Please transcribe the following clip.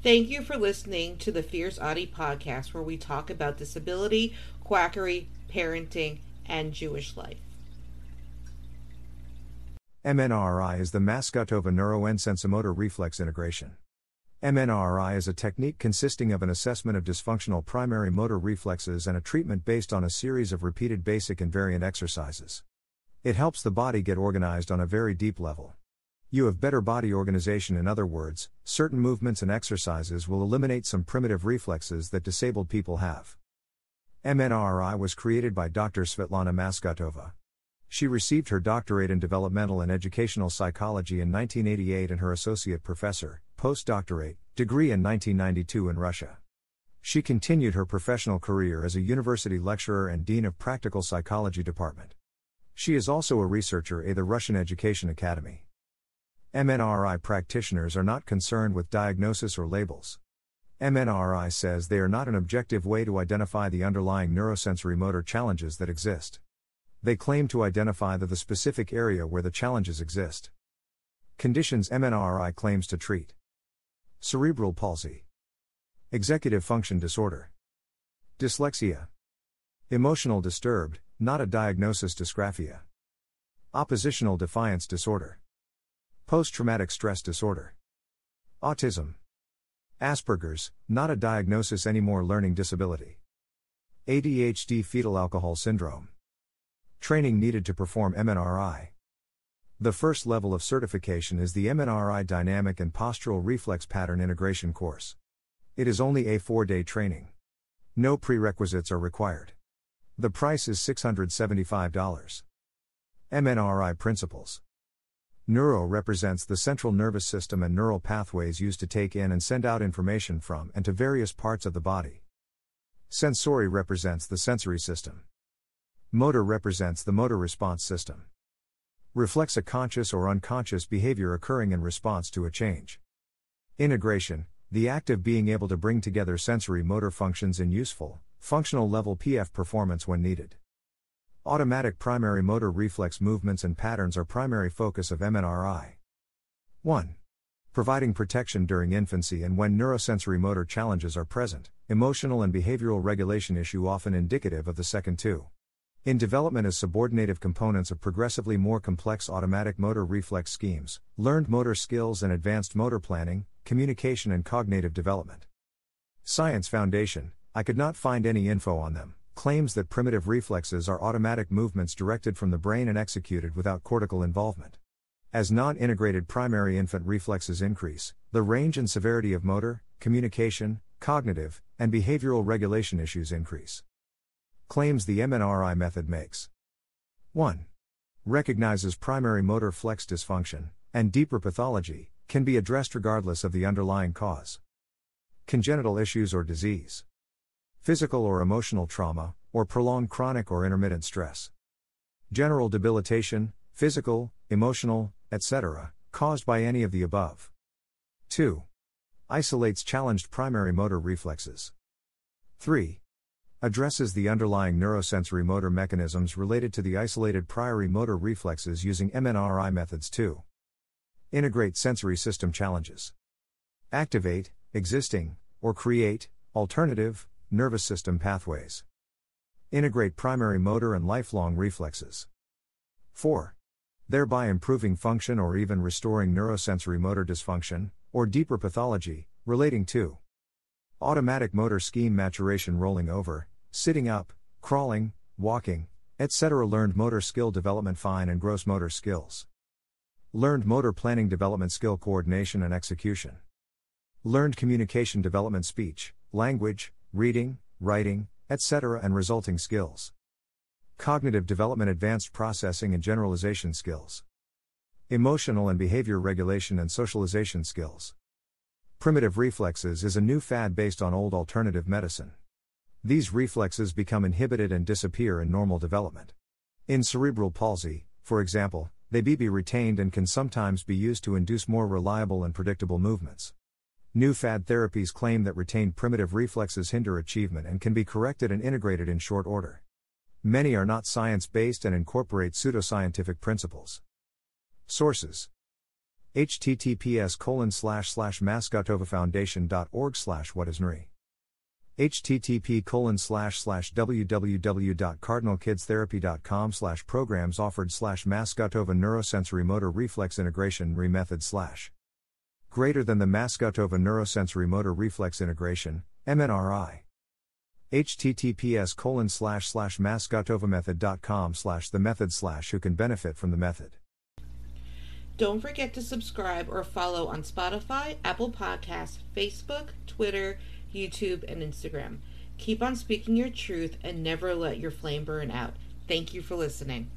Thank you for listening to the Fierce Autie podcast, where we talk about disability, quackery, parenting, and Jewish life. MNRI is the Masgutova neurosensomotor reflex integration. MNRI is a technique consisting of an assessment of dysfunctional primary motor reflexes and a treatment based on a series of repeated basic and variant exercises. It helps the body get organized on a very deep level. You have better body organization, in other words, certain movements and exercises will eliminate some primitive reflexes that disabled people have. MNRI was created by Dr. Svetlana Masgutova. She received her doctorate in developmental and educational psychology in 1988 and her associate professor, postdoctorate, degree in 1992 in Russia. She continued her professional career as a university lecturer and dean of practical psychology department. She is also a researcher at the Russian Education Academy. MNRI practitioners are not concerned with diagnosis or labels. MNRI says they are not an objective way to identify the underlying neurosensory motor challenges that exist. They claim to identify the, the specific area where the challenges exist. Conditions MNRI claims to treat cerebral palsy, executive function disorder, dyslexia, emotional disturbed, not a diagnosis dysgraphia, oppositional defiance disorder, post traumatic stress disorder, autism, Asperger's, not a diagnosis anymore learning disability, ADHD fetal alcohol syndrome. Training needed to perform MNRI. The first level of certification is the MNRI Dynamic and Postural Reflex Pattern Integration course. It is only a four day training. No prerequisites are required. The price is $675. MNRI Principles Neuro represents the central nervous system and neural pathways used to take in and send out information from and to various parts of the body. Sensory represents the sensory system. Motor represents the motor response system. Reflects a conscious or unconscious behavior occurring in response to a change. Integration, the act of being able to bring together sensory motor functions in useful, functional level PF performance when needed. Automatic primary motor reflex movements and patterns are primary focus of MNRI. 1. Providing protection during infancy and when neurosensory motor challenges are present, emotional and behavioral regulation issue often indicative of the second two. In development as subordinative components of progressively more complex automatic motor reflex schemes, learned motor skills and advanced motor planning, communication and cognitive development. Science Foundation, I could not find any info on them, claims that primitive reflexes are automatic movements directed from the brain and executed without cortical involvement. As non integrated primary infant reflexes increase, the range and severity of motor, communication, cognitive, and behavioral regulation issues increase claims the MNRI method makes. 1. Recognizes primary motor flex dysfunction, and deeper pathology, can be addressed regardless of the underlying cause. Congenital issues or disease. Physical or emotional trauma, or prolonged chronic or intermittent stress. General debilitation, physical, emotional, etc., caused by any of the above. 2. Isolates challenged primary motor reflexes. 3 addresses the underlying neurosensory motor mechanisms related to the isolated priori motor reflexes using MNRI methods too. Integrate sensory system challenges. Activate, existing, or create, alternative, nervous system pathways. Integrate primary motor and lifelong reflexes. 4. Thereby improving function or even restoring neurosensory motor dysfunction, or deeper pathology, relating to automatic motor scheme maturation rolling over, sitting up, crawling, walking, etc. Learned motor skill development fine and gross motor skills. Learned motor planning development skill coordination and execution. Learned communication development speech, language, reading, writing, etc. and resulting skills. Cognitive development advanced processing and generalization skills. Emotional and behavior regulation and socialization skills. Primitive reflexes is a new fad based on old alternative medicine. These reflexes become inhibited and disappear in normal development. In cerebral palsy, for example, they be, be retained and can sometimes be used to induce more reliable and predictable movements. New fad therapies claim that retained primitive reflexes hinder achievement and can be corrected and integrated in short order. Many are not science based and incorporate pseudoscientific principles. Sources https colon slash slash masgutovafoundation.org slash what is NRI. http colon slash slash www.cardinalkidstherapy.com slash programs offered slash masgutova neurosensory motor reflex integration re method slash greater than the masgutova neurosensory motor reflex integration MNRI https colon slash slash masgutovamethod.com slash the method slash who can benefit from the method Don't forget to subscribe or follow on Spotify, Apple Podcasts, Facebook, Twitter, YouTube, and Instagram. Keep on speaking your truth and never let your flame burn out. Thank you for listening.